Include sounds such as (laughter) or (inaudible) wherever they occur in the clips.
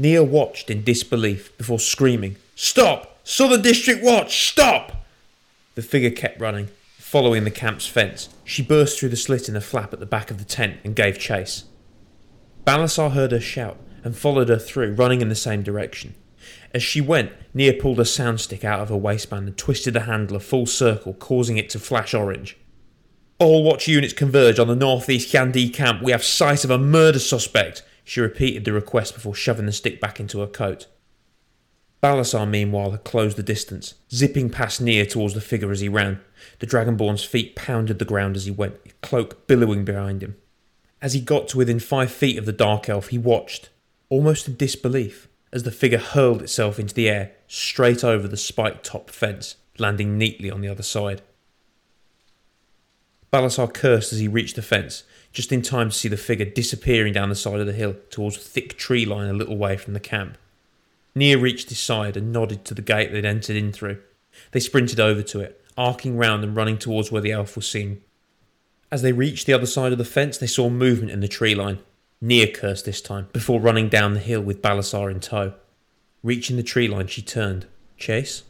Nia watched in disbelief before screaming, Stop! Southern District Watch, stop! The figure kept running, following the camp's fence. She burst through the slit in the flap at the back of the tent and gave chase. Balasar heard her shout and followed her through, running in the same direction. As she went, Nia pulled a sound stick out of her waistband and twisted the handle a full circle, causing it to flash orange. All watch units converge on the northeast Yandi camp. We have sight of a murder suspect. She repeated the request before shoving the stick back into her coat. Balasar, meanwhile, had closed the distance, zipping past Nia towards the figure as he ran. The Dragonborn's feet pounded the ground as he went, cloak billowing behind him. As he got to within five feet of the Dark Elf, he watched, almost in disbelief, as the figure hurled itself into the air, straight over the spiked top fence, landing neatly on the other side. Balasar cursed as he reached the fence, just in time to see the figure disappearing down the side of the hill towards a thick tree line a little way from the camp. Nia reached his side and nodded to the gate they'd entered in through. They sprinted over to it, arcing round and running towards where the elf was seen. As they reached the other side of the fence, they saw movement in the tree line. Nia cursed this time, before running down the hill with Balasar in tow. Reaching the tree line, she turned. Chase?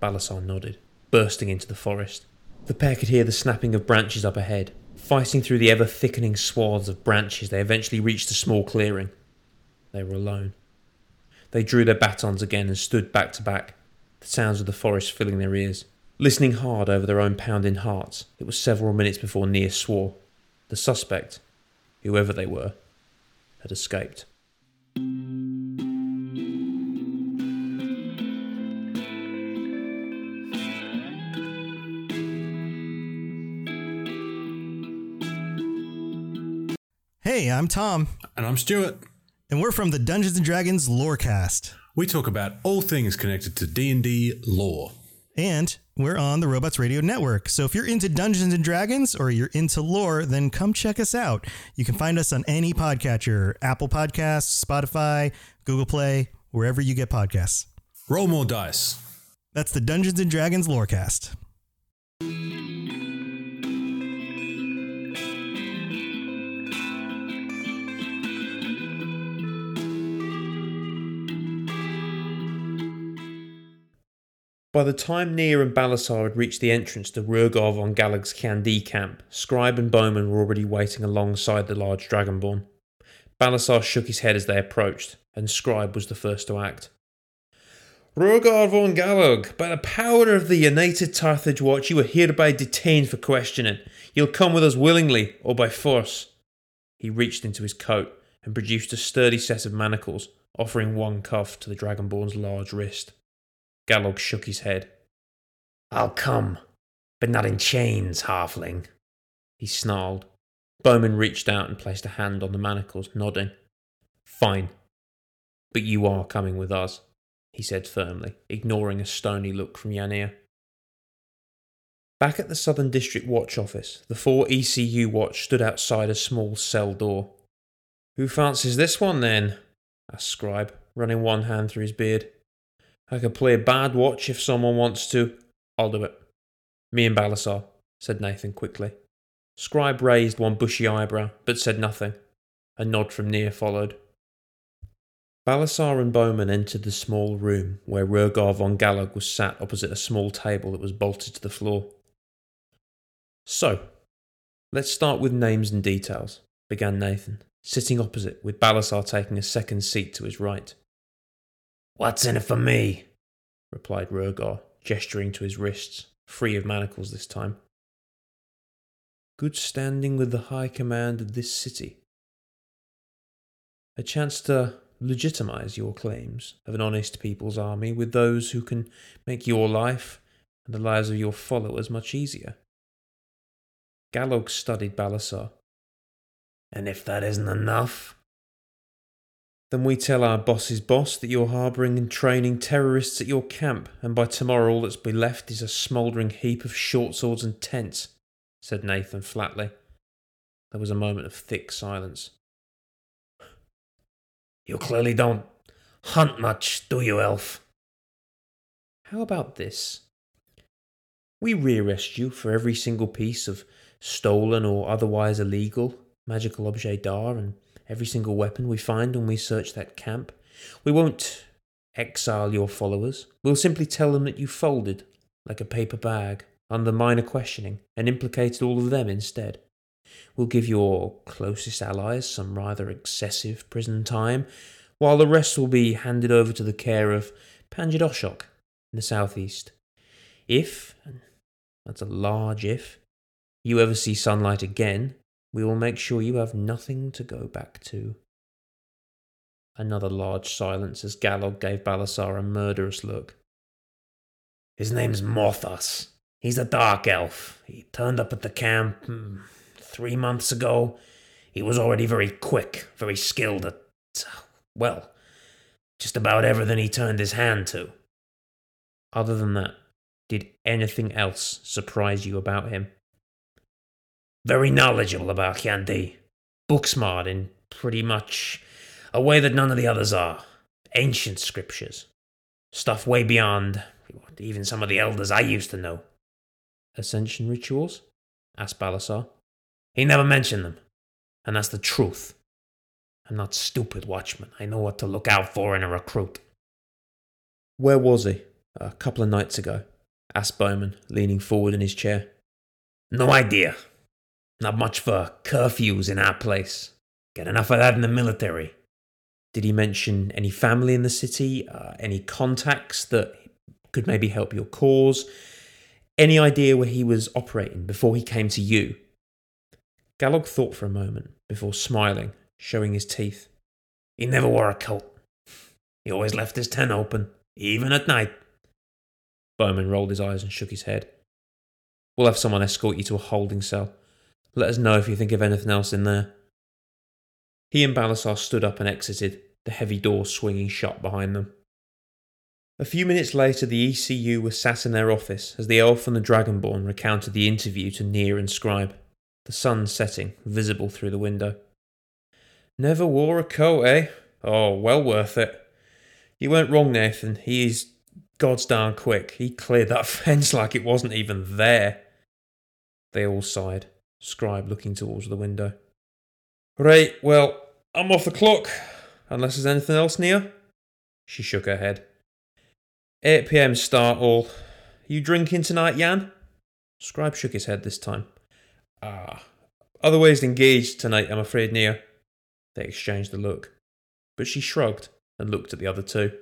Balasar nodded, bursting into the forest. The pair could hear the snapping of branches up ahead. Fighting through the ever thickening swaths of branches, they eventually reached a small clearing. They were alone. They drew their batons again and stood back to back, the sounds of the forest filling their ears. Listening hard over their own pounding hearts, it was several minutes before Nia swore. The suspect, whoever they were, had escaped. Hey, I'm Tom, And I'm Stuart. and we're from the Dungeons and Dragons Lorecast. We talk about all things connected to D&D lore. And we're on the Robots Radio Network. So if you're into Dungeons and Dragons or you're into lore, then come check us out. You can find us on any podcatcher Apple Podcasts, Spotify, Google Play, wherever you get podcasts. Roll more dice. That's the Dungeons and Dragons Lorecast. By the time Nia and Balasar had reached the entrance to Rurgar von Galag's Kandi camp, Scribe and Bowman were already waiting alongside the large Dragonborn. Balasar shook his head as they approached, and Scribe was the first to act. Rurgar von Galag, by the power of the United Tarthage Watch, you are hereby detained for questioning. You'll come with us willingly or by force. He reached into his coat and produced a sturdy set of manacles, offering one cuff to the Dragonborn's large wrist. Galog shook his head. I'll come, but not in chains, halfling. He snarled. Bowman reached out and placed a hand on the manacles, nodding. Fine. But you are coming with us, he said firmly, ignoring a stony look from Yanir. Back at the Southern District Watch office, the four ECU watch stood outside a small cell door. Who fancies this one then? asked Scribe, running one hand through his beard. I could play bad watch if someone wants to. I'll do it. Me and Balasar, said Nathan quickly. Scribe raised one bushy eyebrow, but said nothing. A nod from Nia followed. Balasar and Bowman entered the small room where Rurgar von Galag was sat opposite a small table that was bolted to the floor. So, let's start with names and details, began Nathan, sitting opposite, with Balasar taking a second seat to his right. What's in it for me? replied Rurgar, gesturing to his wrists, free of manacles this time. Good standing with the high command of this city. A chance to legitimize your claims of an honest people's army with those who can make your life and the lives of your followers much easier. Galog studied Balasar. And if that isn't enough, then we tell our boss's boss that you're harbouring and training terrorists at your camp, and by tomorrow all that's be left is a smouldering heap of short swords and tents, said Nathan flatly. There was a moment of thick silence. You clearly don't hunt much, do you, Elf? How about this? We rearrest you for every single piece of stolen or otherwise illegal magical objet d'art and every single weapon we find when we search that camp, We won't exile your followers. We'll simply tell them that you folded, like a paper bag, under minor questioning and implicated all of them instead. We'll give your closest allies some rather excessive prison time, while the rest will be handed over to the care of Panjadoshok in the southeast. If, that's a large if, you ever see sunlight again, we will make sure you have nothing to go back to. Another large silence as Galog gave Balasar a murderous look. His name's Morthos. He's a dark elf. He turned up at the camp hmm, three months ago. He was already very quick, very skilled at, well, just about everything he turned his hand to. Other than that, did anything else surprise you about him? Very knowledgeable about Kyandi. Book smart in pretty much a way that none of the others are. Ancient scriptures. Stuff way beyond even some of the elders I used to know. Ascension rituals? asked Balasar. He never mentioned them, and that's the truth. I'm not stupid, Watchman. I know what to look out for in a recruit. Where was he? A couple of nights ago, asked Bowman, leaning forward in his chair. No idea. Not much for curfews in our place. Get enough of that in the military. Did he mention any family in the city? Uh, any contacts that could maybe help your cause? Any idea where he was operating before he came to you? Galog thought for a moment before smiling, showing his teeth. He never wore a coat. He always left his tent open, even at night. Bowman rolled his eyes and shook his head. We'll have someone escort you to a holding cell. Let us know if you think of anything else in there. He and Balasar stood up and exited, the heavy door swinging shut behind them. A few minutes later, the ECU was sat in their office as the elf and the dragonborn recounted the interview to Nia and Scribe, the sun setting, visible through the window. Never wore a coat, eh? Oh, well worth it. You weren't wrong, Nathan. He is God's darn quick. He cleared that (laughs) fence like it wasn't even there. They all sighed, Scribe looking towards the window. Right, well, I'm off the clock. Unless there's anything else, Nia? She shook her head. 8 pm start all. You drinking tonight, Jan? Scribe shook his head this time. Ah, otherwise engaged tonight, I'm afraid, Nia. They exchanged a look, but she shrugged and looked at the other two.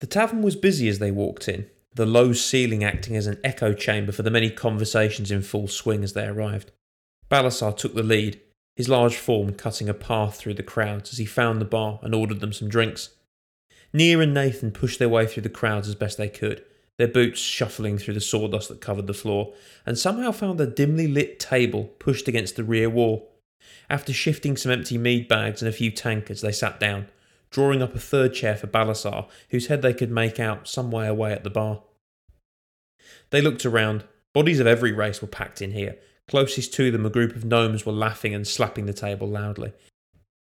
The tavern was busy as they walked in, the low ceiling acting as an echo chamber for the many conversations in full swing as they arrived. Balasar took the lead, his large form cutting a path through the crowds as he found the bar and ordered them some drinks. Nia and Nathan pushed their way through the crowds as best they could, their boots shuffling through the sawdust that covered the floor, and somehow found a dimly lit table pushed against the rear wall. After shifting some empty mead bags and a few tankards, they sat down, drawing up a third chair for Balasar, whose head they could make out some way away at the bar. They looked around. Bodies of every race were packed in here. Closest to them, a group of gnomes were laughing and slapping the table loudly.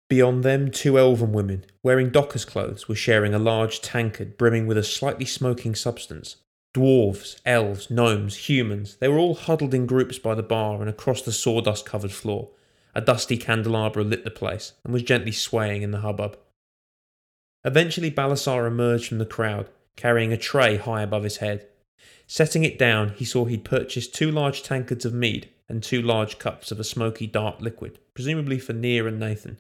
Beyond them, two elven women, wearing dockers' clothes, were sharing a large tankard brimming with a slightly smoking substance. Dwarves, elves, gnomes, humans, they were all huddled in groups by the bar and across the sawdust covered floor. A dusty candelabra lit the place and was gently swaying in the hubbub. Eventually, Balasar emerged from the crowd, carrying a tray high above his head. Setting it down, he saw he'd purchased two large tankards of mead and two large cups of a smoky dark liquid, presumably for Nia and Nathan.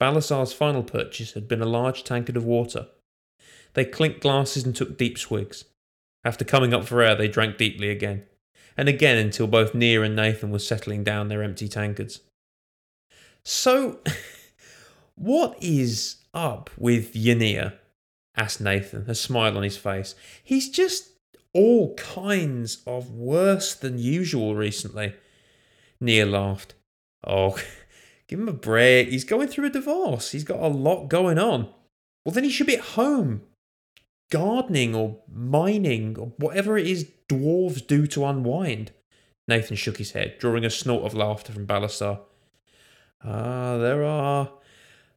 Balasar's final purchase had been a large tankard of water. They clinked glasses and took deep swigs. After coming up for air, they drank deeply again, and again until both Nia and Nathan were settling down their empty tankards. So, (laughs) what is up with Yanir? asked Nathan, a smile on his face. He's just all kinds of worse than usual recently. Nia laughed. Oh, (laughs) give him a break. He's going through a divorce. He's got a lot going on. Well, then he should be at home, gardening or mining or whatever it is dwarves do to unwind. Nathan shook his head, drawing a snort of laughter from Balasar. Ah, there are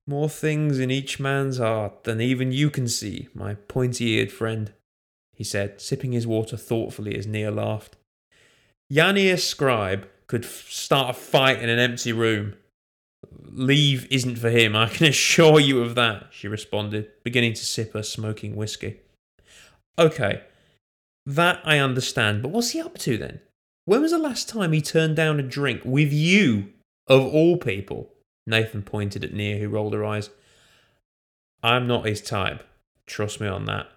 more things in each man's heart than even you can see, my pointy eared friend, he said, sipping his water thoughtfully as Nia laughed. Yanir Scribe could f- start a fight in an empty room. leave isn't for him, I can (laughs) assure you of that, she responded, beginning to sip her smoking whiskey. Okay, that I understand, but what's he up to then? When was the last time he turned down a drink with you, of all people? Nathan pointed at Nia, who rolled her eyes. I'm not his type. Trust me on that,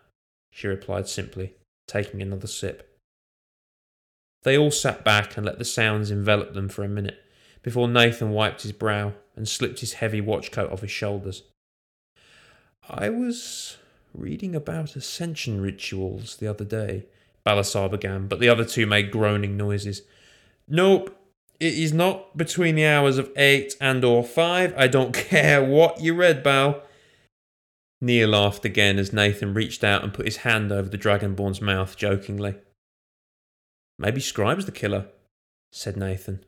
she replied simply, taking another sip. They all sat back and let the sounds envelop them for a minute before Nathan wiped his brow and slipped his heavy watch coat off his shoulders. I was reading about ascension rituals the other day, Balasar began, but the other two made groaning noises. Nope, it is not between the hours of eight and or five. I don't (laughs) care what you read, Bal. Nia laughed again as Nathan reached out and put his hand over the Dragonborn's mouth jokingly. Maybe Scribe's the killer, said Nathan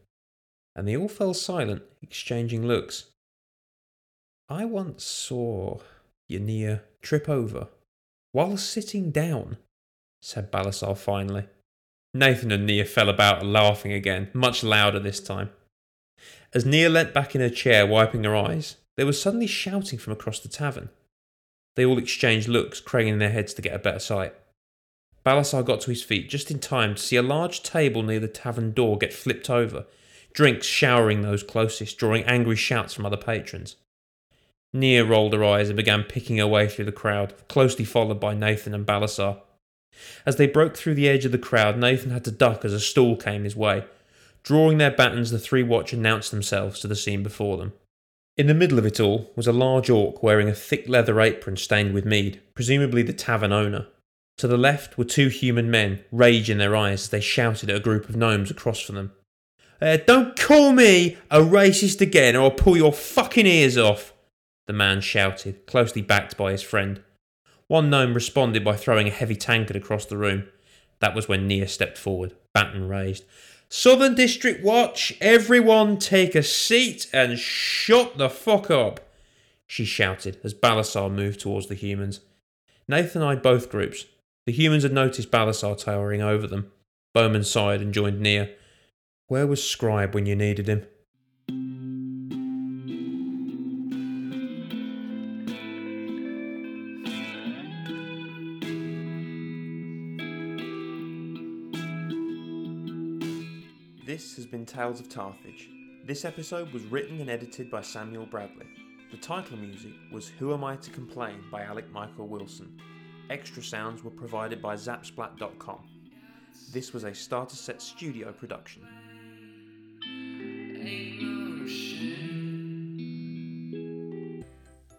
and they all fell silent, exchanging looks. I once saw Yanir trip over while sitting down, said Balasar finally. Nathan and Nia fell about laughing again, much louder this time. As Nia leant back in her chair, wiping her eyes, there was suddenly shouting from across the tavern. They all exchanged looks, craning their heads to get a better sight. Balasar got to his feet just in time to see a large table near the tavern door get flipped over drinks showering those closest, drawing angry shouts from other patrons. Nia rolled her eyes and began picking her way through the crowd, closely followed by Nathan and Balasar. As they broke through the edge of the crowd, Nathan had to duck as a stool came his way. Drawing their batons, the three watch announced themselves to the scene before them. In the middle of it all was a large orc wearing a thick leather apron stained with mead, presumably the tavern owner. To the left were two human men, rage in their eyes as they shouted at a group of gnomes across from them. Uh, don't call me a racist again or I'll pull your fucking ears off, the man shouted, closely backed by his friend. One gnome responded by throwing a heavy tankard across the room. That was when Nia stepped forward, baton raised. Southern District Watch, everyone take a seat and shut the fuck up, she shouted as Balasar moved towards the humans. Nathan eyed both groups. The humans had noticed Balasar towering over them. Bowman sighed and joined Nia. Where was Scribe when you needed him? This has been Tales of Tarthage. This episode was written and edited by Samuel Bradley. The title music was Who Am I to Complain by Alec Michael Wilson. Extra sounds were provided by Zapsplat.com. This was a Starter Set studio production.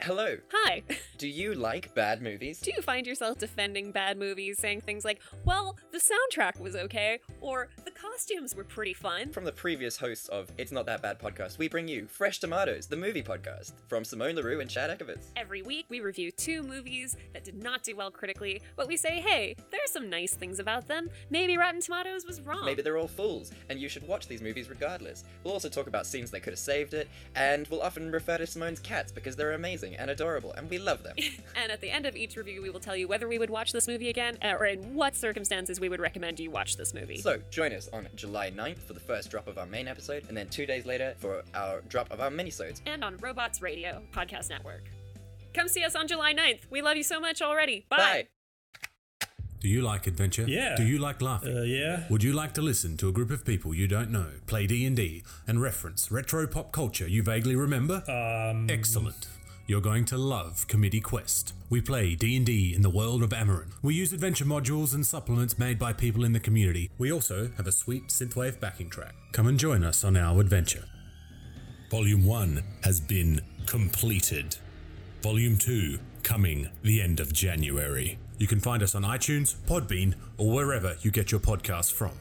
Hello. Hi. (laughs) Do you like bad movies? Do you find yourself defending bad movies, saying things like, well, the soundtrack was okay, or the costumes were pretty fun? From the previous hosts of It's Not That Bad podcast, we bring you Fresh Tomatoes, the movie podcast, from Simone LaRue and Chad Ekovitz. Every week, we review two movies that did not do well critically, but we say, hey, there are some nice things about them. Maybe Rotten Tomatoes was wrong. Maybe they're all fools, and you should watch these movies regardless. We'll also talk about scenes that could have saved it, and we'll often refer to Simone's cats because they're amazing and adorable, and we love them. (laughs) and at the end of each review, we will tell you whether we would watch this movie again, uh, or in what circumstances we would recommend you watch this movie. So, join us on July 9th for the first drop of our main episode, and then two days later for our drop of our minisodes. And on Robots Radio Podcast Network. Come see us on July 9th. We love you so much already. Bye. Bye. Do you like adventure? Yeah. Do you like laughing? Uh, yeah. Would you like to listen to a group of people you don't know play D&D and reference retro pop culture you vaguely remember? Um, Excellent. You're going to love Committee Quest. We play D&D in the world of Amarin. We use adventure modules and supplements made by people in the community. We also have a sweet synthwave backing track. Come and join us on our adventure. Volume 1 has been completed. Volume 2 coming the end of January. You can find us on iTunes, Podbean, or wherever you get your podcasts from.